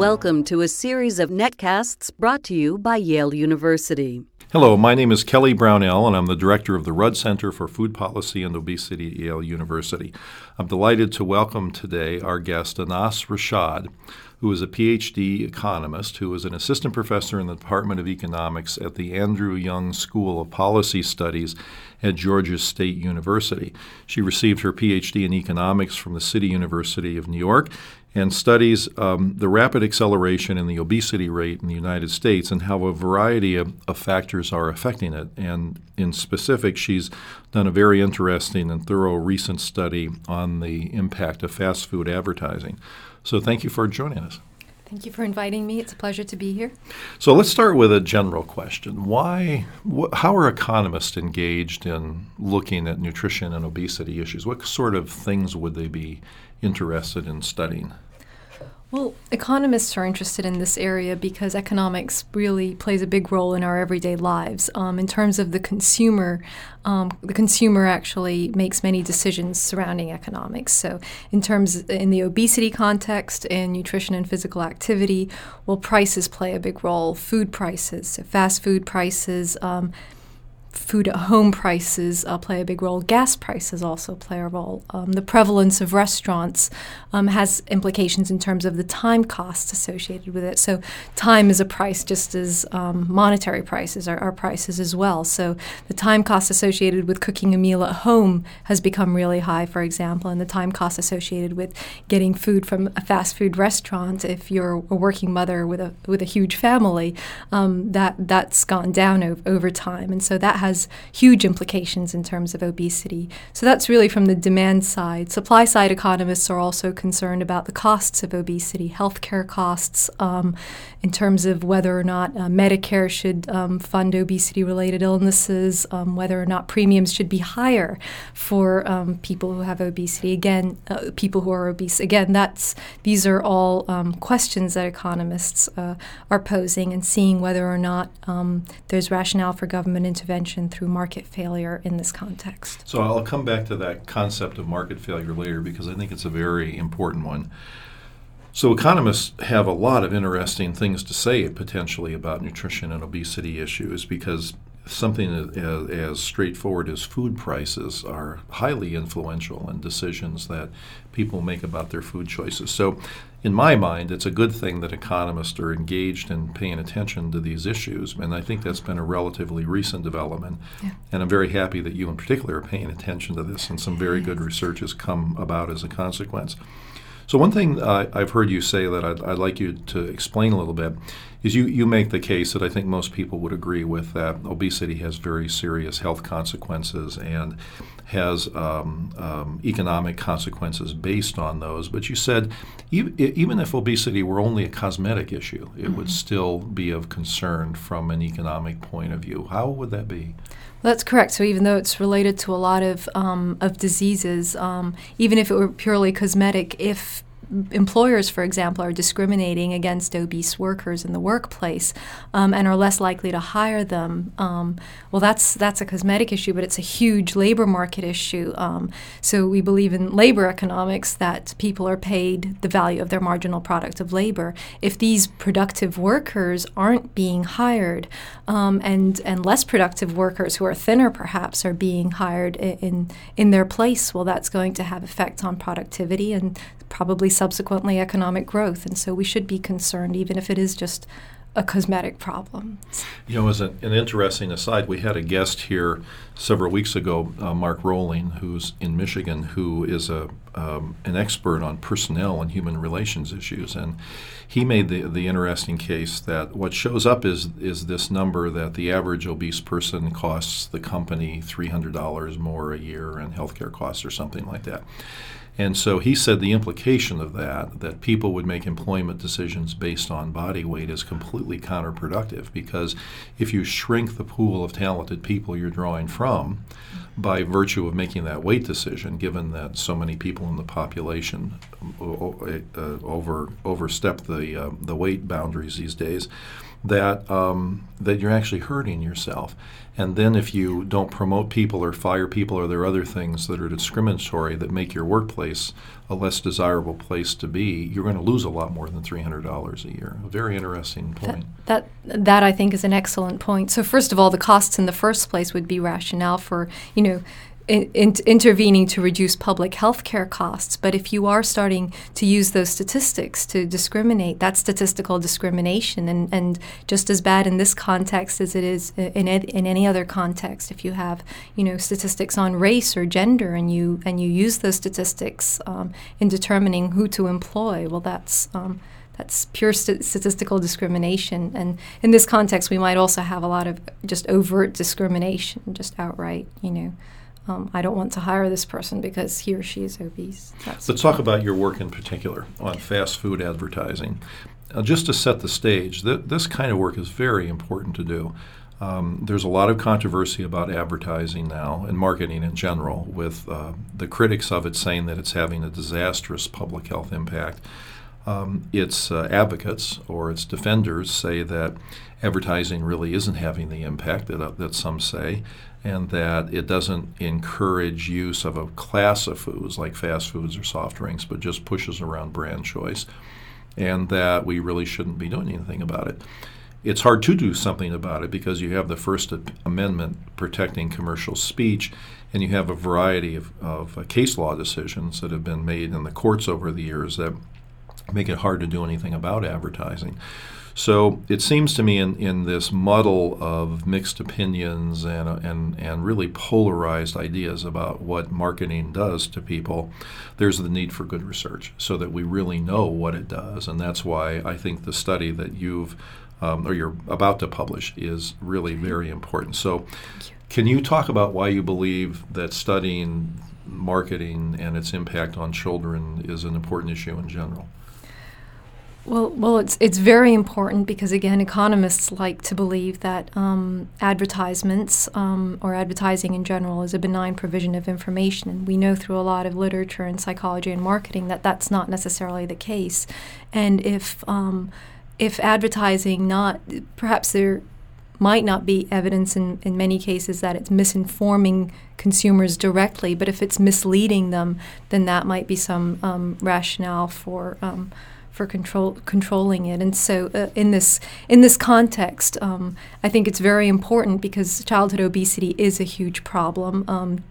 Welcome to a series of netcasts brought to you by Yale University. Hello, my name is Kelly Brownell, and I'm the director of the Rudd Center for Food Policy and Obesity at Yale University. I'm delighted to welcome today our guest, Inas Rashad, who is a PhD economist who is an assistant professor in the Department of Economics at the Andrew Young School of Policy Studies at Georgia State University. She received her PhD in economics from the City University of New York and studies um, the rapid acceleration in the obesity rate in the United States and how a variety of, of, factors are affecting it. And in specific, she's done a very interesting and thorough recent study on the impact of fast food advertising. So thank you for joining us. Thank you for inviting me. It's a pleasure to be here. So let's start with a general question. Why, wh- how are economists engaged in looking at nutrition and obesity issues? What sort of things would they be interested in studying? Well, economists are interested in this area because economics really plays a big role in our everyday lives. Um, in terms of the consumer, um, the consumer actually makes many decisions surrounding economics. So, in terms in the obesity context and nutrition and physical activity, well, prices play a big role. Food prices, so fast food prices. Um, food at home prices uh, play a big role. Gas prices also play a role. Um, the prevalence of restaurants um, has implications in terms of the time costs associated with it. So, time is a price just as um, monetary prices are, are, prices as well. So, the time cost associated with cooking a meal at home has become really high, for example, and the time cost associated with getting food from a fast food restaurant, if you're a working mother with a with a huge family, um, that that's gone down o- over time, and so that has huge implications in terms of obesity. So that's really from the demand side. Supply side economists are also concerned about the costs of obesity, healthcare costs, um, in terms of whether or not uh, Medicare should um, fund obesity related illnesses, um, whether or not premiums should be higher for um, people who have obesity. Again, uh, people who are obese. Again, that's these are all um, questions that economists uh, are posing and seeing whether or not there's rationale for government intervention through market failure in this context. So I'll come back to that concept of market failure later because I think it's a very important one. So, economists have a lot of interesting things to say potentially about nutrition and obesity issues because something as, uh, as, straightforward as food prices are highly influential in decisions that people make about their food choices. So, in my mind, it's a good thing that economists are engaged in paying attention to these issues, and I think that's been a relatively recent development. Yeah. And I'm very happy that you, in particular, are paying attention to this, and some very good research has come about as a consequence. So, one thing uh, I've heard you say that I'd, I'd, like you to explain a little bit is you, you make the case that I think most people would agree with that obesity has very serious health consequences and has um, um, economic consequences based on those. But you said even, even if obesity were only a cosmetic issue, it mm-hmm. would still be of concern from an economic point of view. How would that be? That's correct. So even though it's related to a lot of um, of diseases, um, even if it were purely cosmetic, if employers, for example, are discriminating against obese workers in the workplace um, and are less likely to hire them, um, well, that's that's a cosmetic issue, but it's a huge labor market issue. Um, so we believe in labor economics that people are paid the value of their marginal product of labor. If these productive workers aren't being hired, um, and and less productive workers who are thinner perhaps are being hired in in their place, well, that's going to have effect on productivity and probably subsequently economic growth. And so we should be concerned, even if it is just a cosmetic problem. You know, as an, an interesting aside, we had a guest here several weeks ago, uh, Mark Roehling, who's in Michigan, who is a um, an expert on personnel and human relations issues, and he made the the interesting case that what shows up is is this number that the average obese person costs the company three hundred dollars more a year in healthcare costs or something like that. And so he said the implication of that, that people would make employment decisions based on body weight, is completely counterproductive because if you shrink the pool of talented people you're drawing from by virtue of making that weight decision, given that so many people in the population uh, over overstep the, uh, the weight boundaries these days, that um, that you're actually hurting yourself. And then if you don't promote people or fire people or there are other things that are discriminatory that make your workplace a less desirable place to be, you're going to lose a lot more than $300 a year. A very interesting point. That, that that I think is an excellent point. So first of all, the costs in the first place would be rationale for, you know, in, intervening to reduce public health care costs. But if you are starting to use those statistics to discriminate, that's statistical discrimination, and, and just as bad in this context as it is in, in any other context. If you have, you know, statistics on race or gender, and you and you use those statistics um, in determining who to employ, well, that's um, that's pure st- statistical discrimination. And in this context, we might also have a lot of just overt discrimination, just outright, you know um, I don't want to hire this person because he or she is obese. That's Let's talk about your work in particular on fast food advertising. Uh, just to set the stage, th- this kind of work is very important to do. Um, there's a lot of controversy about advertising now and marketing in general, with uh, the critics of it saying that it's having a disastrous public health impact. Um, its uh, advocates or its defenders say that advertising really isn't having the impact that, uh, that some say and that it doesn't encourage use of a class of foods like fast foods or soft drinks, but just pushes around brand choice, and that we really shouldn't be doing anything about it. It's hard to do something about it because you have the First Amendment protecting commercial speech, and you have a variety of, of uh, case law decisions that have been made in the courts over the years that make it hard to do anything about advertising. So it seems to me in, in this muddle of mixed opinions and, and, and really polarized ideas about what marketing does to people, there's the need for good research so that we really know what it does. And that's why I think the study that you've um, or you're about to publish is really very important. So, can you talk about why you believe that studying marketing and its impact on children is an important issue in general? Well, well, it's it's very important because again, economists like to believe that um, advertisements um, or advertising in general is a benign provision of information, we know through a lot of literature and psychology and marketing that that's not necessarily the case. And if um, if advertising not perhaps there might not be evidence in, in many cases that it's misinforming consumers directly, but if it's misleading them, then that might be some um, rationale for um, for control controlling it. And so, uh, in this in this context, um, I think it's very important because childhood obesity is a huge problem. Um,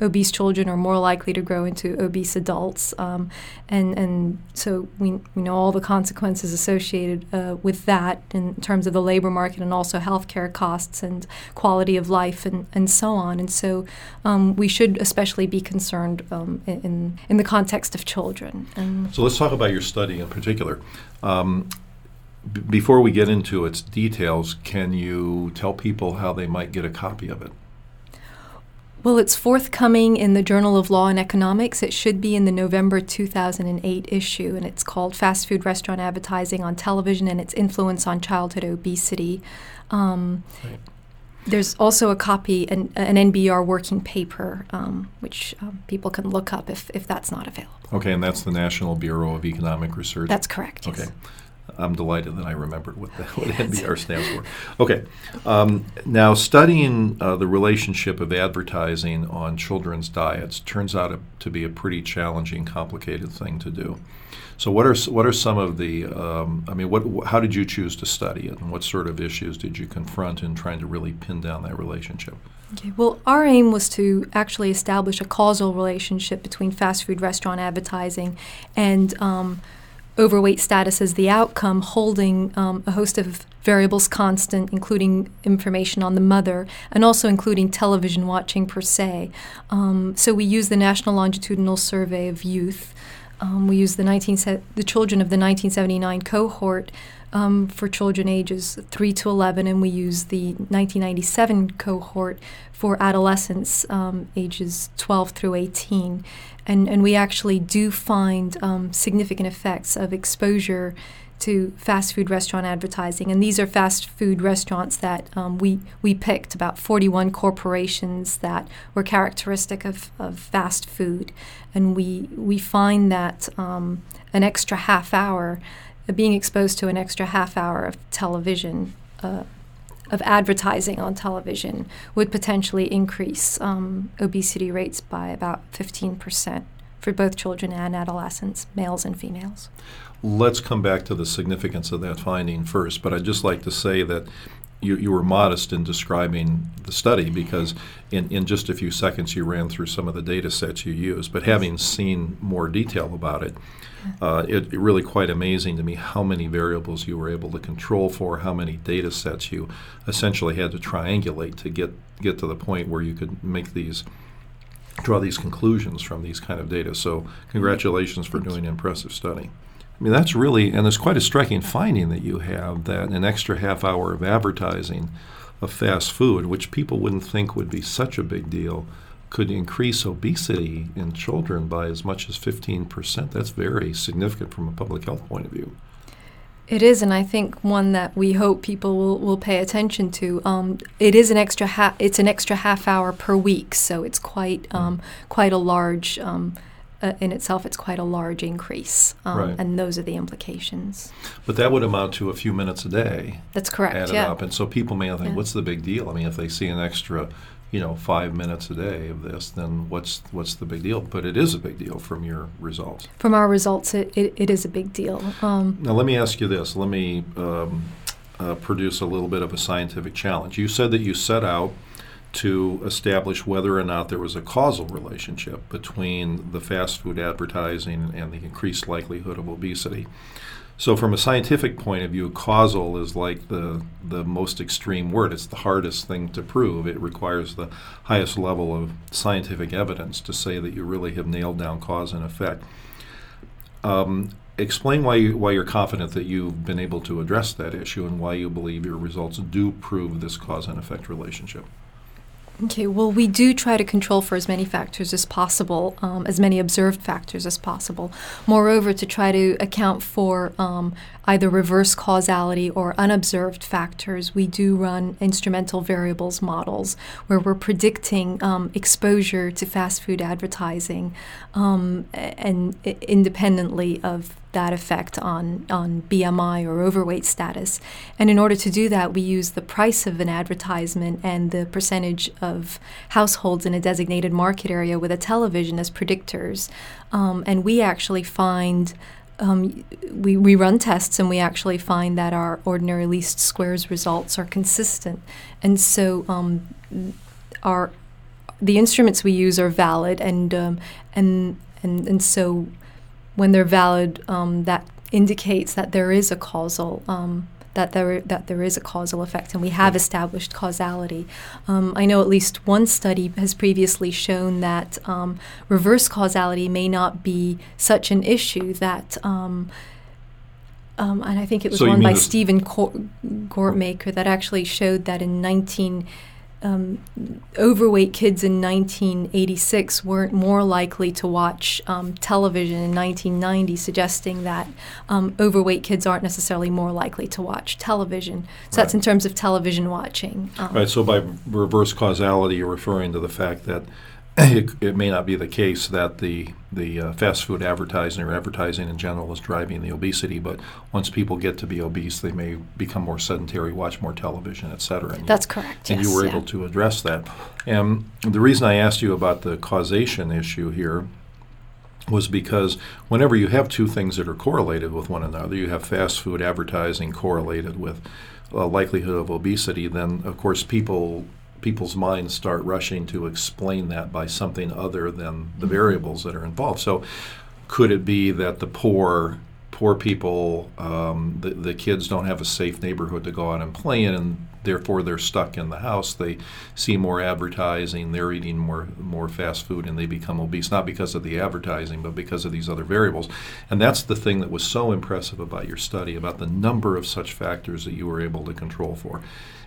obese children are more likely to grow into obese adults. Um, and, and so we, we know all the consequences associated uh, with that in terms of the labor market and also healthcare costs and quality of life and, and so on. And so um, we should especially be concerned um, in, in the context of children. And so let's talk about your study in particular. Um, b- before we get into its details, can you tell people how they might get a copy of it? Well, it's forthcoming in the Journal of Law and Economics. It should be in the November 2008 issue, and it's called Fast Food Restaurant Advertising on Television and Its Influence on Childhood Obesity. Um, right. There's also a copy, an, an NBER working paper, um, which um, people can look up if, if that's not available. Okay, and that's the National Bureau of Economic Research? That's correct. Okay. I'm delighted that I remembered what, the, what NBER stands for. Okay, um, now studying uh, the relationship of advertising on children's diets turns out to be a pretty challenging, complicated thing to do. So, what are what are some of the? Um, I mean, what how did you choose to study it, and what sort of issues did you confront in trying to really pin down that relationship? Okay, well, our aim was to actually establish a causal relationship between fast food restaurant advertising and um, overweight status as the outcome, holding um, a host of variables constant, including information on the mother, and also including television watching per se. Um, so we use the National Longitudinal Survey of Youth. Um, we use the, 19, the children of the 1979 cohort um, for children ages 3 to 11, and we use the 1997 cohort for adolescents um, ages 12 through 18. And, and we actually do find um, significant effects of exposure to fast food restaurant advertising. And these are fast food restaurants that um, we, we picked about 41 corporations that were characteristic of, of fast food. And we, we find that um, an extra half hour being exposed to an extra half hour of television. Uh, of advertising on television would potentially increase um, obesity rates by about 15% for both children and adolescents, males and females. Let's come back to the significance of that finding first, but I'd just like to say that you, you were modest in describing the study because in, in just a few seconds you ran through some of the data sets you used. But having seen more detail about it, uh, it, it, really quite amazing to me how many variables you were able to control for, how many data sets you essentially had to triangulate to get get to the point where you could make these draw these conclusions from these kind of data. So congratulations for doing an impressive study. I mean, that's really, and it's quite a striking finding that you have that an extra half hour of advertising of fast food, which people wouldn't think would be such a big deal, could increase obesity in children by as much as 15%. That's very significant from a public health point of view. It is, and I think one that we hope people will, will pay attention to. Um, it is an extra ha- it's an extra half hour per week, so it's quite um, quite a large um, uh, in itself, it's quite a large increase, um, right. and those are the implications. But that would amount to a few minutes a day. That's correct. Added yeah. up, and so people may think, yeah. "What's the big deal?" I mean, if they see an extra, you know, five minutes a day of this, then what's what's the big deal? But it is a big deal from your results. From our results, it, it, it is a big deal. Um, now, let me ask you this. Let me um, uh, produce a little bit of a scientific challenge. You said that you set out to establish whether or not there was a causal relationship between the fast food advertising and the increased likelihood of obesity. So, from a scientific point of view, causal is like the, the most extreme word. It's the hardest thing to prove. It requires the highest level of scientific evidence to say that you really have nailed down cause and effect. Um, explain why, you, why you're confident that you've been able to address that issue and why you believe your results do prove this cause and effect relationship. Okay, well, we do try to control for as many factors as possible, um, as many observed factors as possible. Moreover, to try to account for um, either reverse causality or unobserved factors, we do run instrumental variables models where we're predicting um, exposure to fast food advertising um, and independently of that effect on, on BMI or overweight status. And in order to do that, we use the price of an advertisement and the percentage of households in a designated market area with a television as predictors. Um, and we actually find um, we, we run tests and we actually find that our ordinary least squares results are consistent. And so um, our the instruments we use are valid and um, and and and so when they're valid, um, that indicates that there is a causal um, that there that there is a causal effect, and we have established causality. Um, I know at least one study has previously shown that um, reverse causality may not be such an issue. That um, um and I think it was so one by Steven Gortmaker that actually showed that in 19- um, overweight kids in 1986 weren't more likely to watch um, television in 1990, suggesting that um, overweight kids aren't necessarily more likely to watch television. So right. that's in terms of television watching. Um, right. So by reverse causality, you're referring to the fact that it, it, may not be the case that the the uh, fast food advertising or advertising in general is driving the obesity, but once people get to be obese, they may become more sedentary, watch more television, et cetera. And That's you, correct. And yes, you were yeah. able to address that. And the reason I asked you about the causation issue here was because whenever you have two things that are correlated with one another, you have fast food advertising correlated with a likelihood of obesity, then of course people people's minds start rushing to explain that by something other than the mm-hmm. variables that are involved. So, could it be that the poor poor people, um, the, the kids don't have a safe neighborhood to go out and play in, and therefore they're stuck in the house. They see more advertising, they're eating more more fast food, and they become obese, not because of the advertising, but because of these other variables. And that's the thing that was so impressive about your study, about the number of such factors that you were able to control for.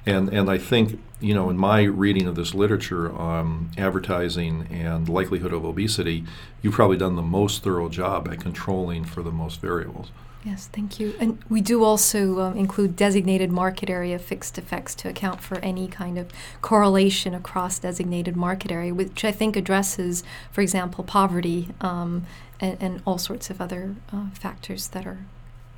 And, and I think, you know, in my reading of this literature on advertising and likelihood of obesity, you've probably done the most thorough job at controlling for the most variables. Yes, thank you. And we do also um, include designated market area fixed effects to account for any kind of correlation across designated market area, which I think addresses, for example, poverty um, and, and, all sorts of other uh, factors that are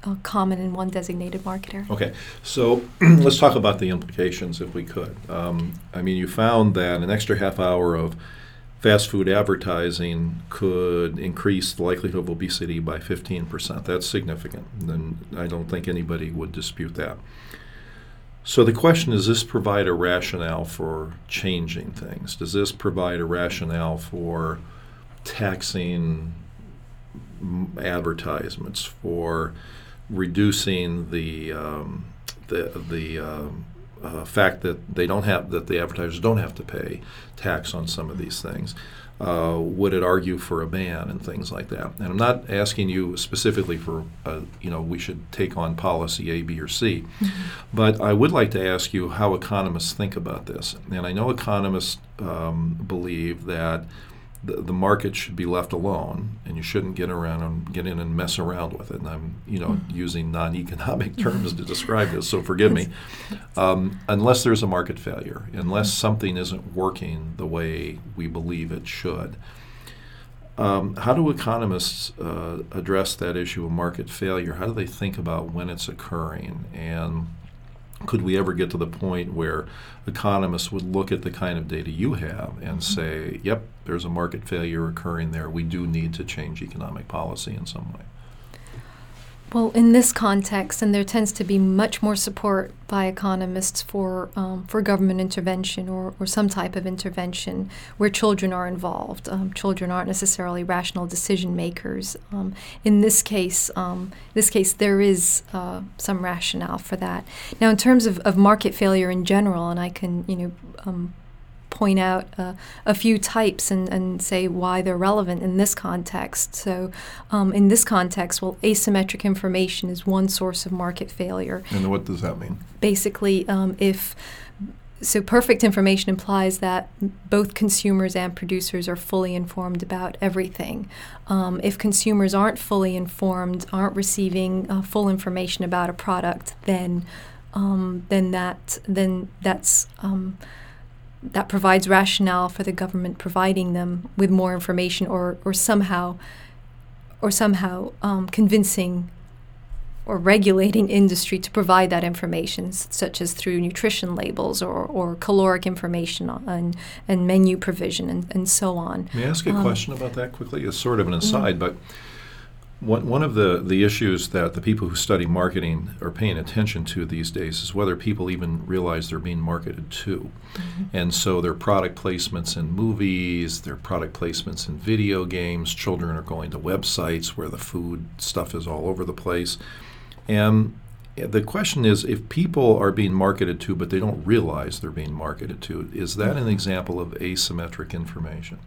uh, common in one designated marketer. Okay, so let's talk about the implications if we could. Um, I mean, you found that an extra half hour of fast food advertising could increase the likelihood of obesity by 15%. That's significant, and I don't think anybody would dispute that. So the question is, does this provide a rationale for changing things? Does this provide a rationale for taxing advertisements, for reducing the um, the the um, uh, fact that they don't have that the advertisers don't have to pay tax on some of these things. Uh, would it argue for a ban and things like that? And I'm not asking you specifically for, uh, you know, we should take on policy A, B, or C, mm-hmm. but I would like to ask you how economists think about this. And I know economists um, believe that the, the market should be left alone, and you shouldn't get around and get in and mess around with it. And I'm, you know, mm-hmm. using non-economic terms to describe this, so forgive me. Um, unless there's a market failure, unless something isn't working the way we believe it should. Um, how do economists uh, address that issue of market failure? How do they think about when it's occurring and could we ever get to the point where economists would look at the kind of data you have and mm-hmm. say, yep, there's a market failure occurring there. We do need to change economic policy in some way? Well, in this context, and there tends to be much more support by economists for um, for government intervention or, or some type of intervention where children are involved. Um, children aren't necessarily rational decision makers. Um, in this case, um, this case there is uh, some rationale for that. Now, in terms of, of market failure in general, and I can you know um, point out uh, a few types and, and say why they're relevant in this context. So, um, in this context, well, asymmetric information is one source of market failure. And what does that mean? Basically, um, if so perfect information implies that both consumers and producers are fully informed about everything. Um, if consumers aren't fully informed, aren't receiving uh, full information about a product, then um, then that then that's um, that provides rationale for the government providing them with more information or, or somehow or somehow um, convincing or regulating industry to provide that information, such as through nutrition labels or, or caloric information and, and menu provision and, and so on. May I ask a um, question about that quickly? It's sort of an aside, mm-hmm. but one, one of the, the issues that the people who study marketing are paying attention to these days is whether people even realize they're being marketed to. Mm-hmm. And so their product placements in movies, their product placements in video games, children are going to websites where the food stuff is all over the place. And the question is if people are being marketed to but they don't realize they're being marketed to, is that an example of asymmetric information?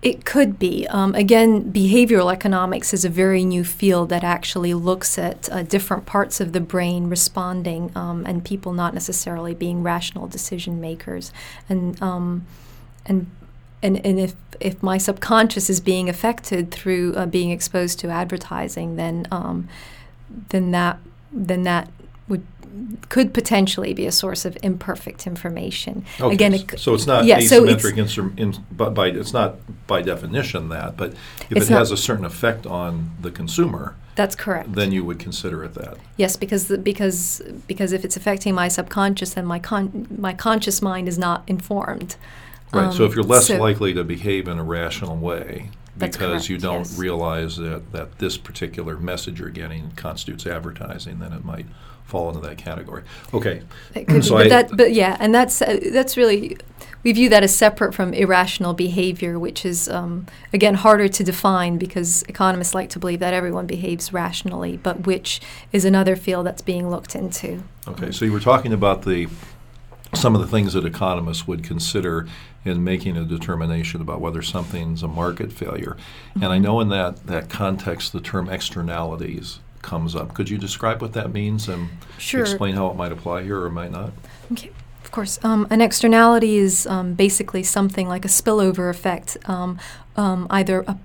It could be. Um, again, behavioral economics is a very new field that actually looks at uh, different parts of the brain responding um, and people not necessarily being rational decision makers. And, um, and, and, and if, if my subconscious is being affected through uh, being exposed to advertising, then, um, then, that, then that could potentially be a source of imperfect information. Okay. Again, it, so it's not yeah, asymmetric so it's, in, but by it's not by definition that, but if it has a certain effect on the consumer, that's correct. Then you would consider it that. Yes, because the, because because if it's affecting my subconscious, then my con- my conscious mind is not informed. Right. Um, so if you're less so likely to behave in a rational way, because you don't yes. realize that, that this particular message you're getting constitutes advertising, then it might fall into that category. Okay. Could, so but, I, that, but yeah, and that's uh, that's really we view that as separate from irrational behavior, which is um, again harder to define because economists like to believe that everyone behaves rationally, but which is another field that's being looked into. Okay, so you were talking about the some of the things that economists would consider in making a determination about whether something's a market failure. Mm-hmm. And I mm-hmm. know in that, that context the term externalities comes up. Could you describe what that means and sure. explain how it might apply here or might not? Okay. Of course, um, an externality is um, basically something like a spillover effect, um, um either a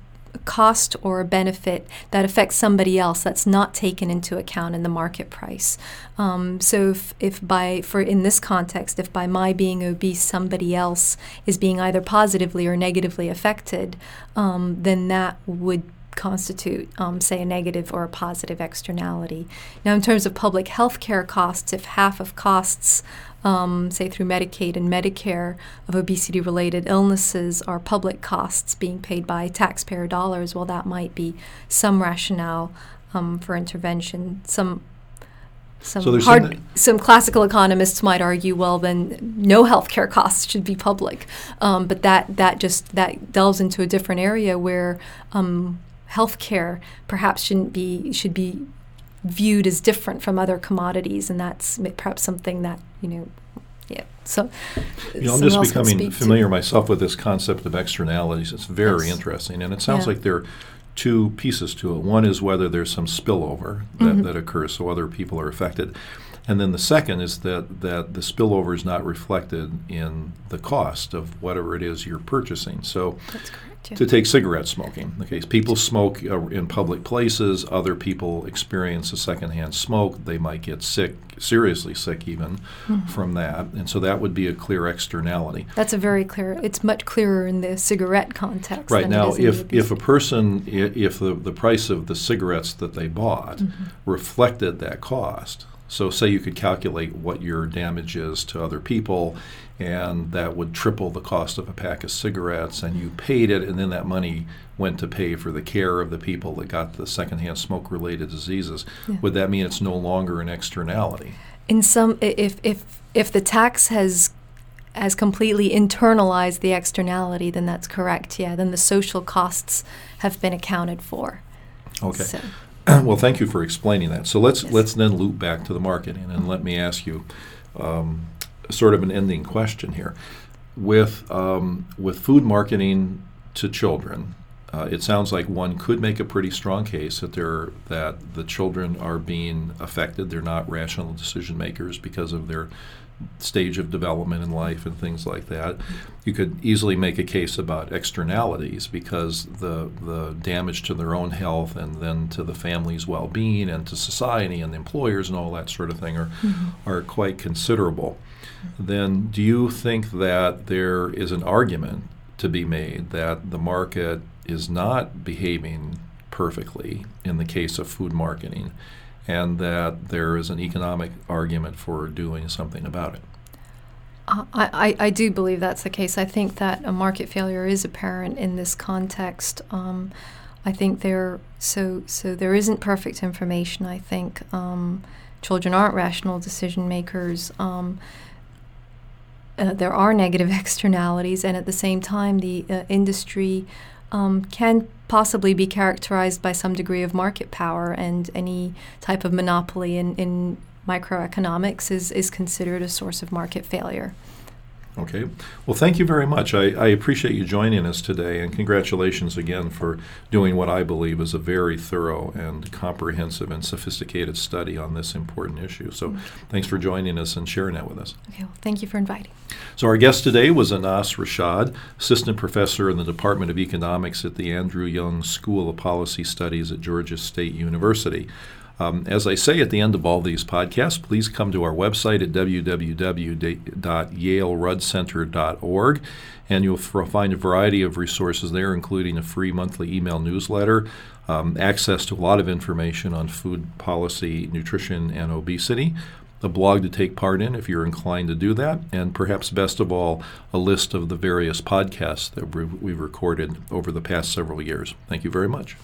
cost or a benefit that affects somebody else that's not taken into account in the market price. Um, so if, if by for in this context, if by my being obese somebody else is being either positively or negatively affected, um, then that would constitute, um, say, a negative or a positive externality. Now, in terms of public health care costs, if half of costs, um, say through Medicaid and Medicare, of obesity related illnesses are public costs being paid by taxpayer dollars, well, that might be some rationale um, for intervention. Some some So hard, some- classical economists might argue, well, then no healthcare costs should be public, um, but that that just that delves into a different area where um, healthcare perhaps shouldn't be should be viewed as different from other commodities, and that's perhaps something that you know, yeah. So, You know, I'm just becoming speak to. familiar myself with this concept of externalities. It's very Yes. interesting, and it sounds Yeah. like there are two pieces to it. One is whether there's some spillover that, Mm-hmm. that occurs, so other people are affected, and then the second is that that the spillover is not reflected in the cost of whatever it is you're purchasing. So. Yeah. To take cigarette smoking, okay, people smoke uh, in public places. Other people experience a secondhand smoke. They might get sick, seriously sick, even Mm-hmm. from that, and so that would be a clear externality. That's a very clear. It's much clearer in the cigarette context. Right than now, if if a person, if the the price of the cigarettes that they bought Mm-hmm. reflected that cost, so say you could calculate what your damage is to other people, and that would triple the cost of a pack of cigarettes, and you paid it, and then that money went to pay for the care of the people that got the secondhand smoke-related diseases. Yeah. Would that mean it's no longer an externality? in some if if if the tax has has completely internalized the externality then that's correct yeah then the social costs have been accounted for Okay. so, well, thank you for explaining that. So let's Yes. let's then loop back to the marketing, and let me ask you um, sort of an ending question here. With um, with food marketing to children, uh, it sounds like one could make a pretty strong case that they're that the children are being affected. They're not rational decision makers because of their stage of development in life and things like that. You could easily make a case about externalities because the the damage to their own health and then to the family's well-being and to society and the employers and all that sort of thing are mm-hmm. are quite considerable. Then do you think that there is an argument to be made that the market is not behaving perfectly in the case of food marketing and that there is an economic argument for doing something about it. Uh, I, I, I do believe that's the case. I think that a market failure is apparent in this context. Um, I think there so so there isn't perfect information. I think um, children aren't rational decision makers. Um, uh, there are negative externalities, and at the same time, the uh, industry um, can possibly be characterized by some degree of market power, and any type of monopoly in, in microeconomics is, is considered a source of market failure. Okay. Well, thank you very much. I, I appreciate you joining us today, and congratulations again for doing what I believe is a very thorough and comprehensive and sophisticated study on this important issue. So, thanks for joining us and sharing that with us. Okay, well, thank you for inviting. So, our guest today was Inas Rashad, assistant professor in the Department of Economics at the Andrew Young School of Policy Studies at Georgia State University. Um, as I say at the end of all these podcasts, please come to our website at www.yaleruddcenter.org, and you'll find a variety of resources there, including a free monthly email newsletter, um, access to a lot of information on food policy, nutrition, and obesity a blog to take part in if you're inclined to do that, and perhaps best of all, a list of the various podcasts that we've recorded over the past several years. Thank you very much.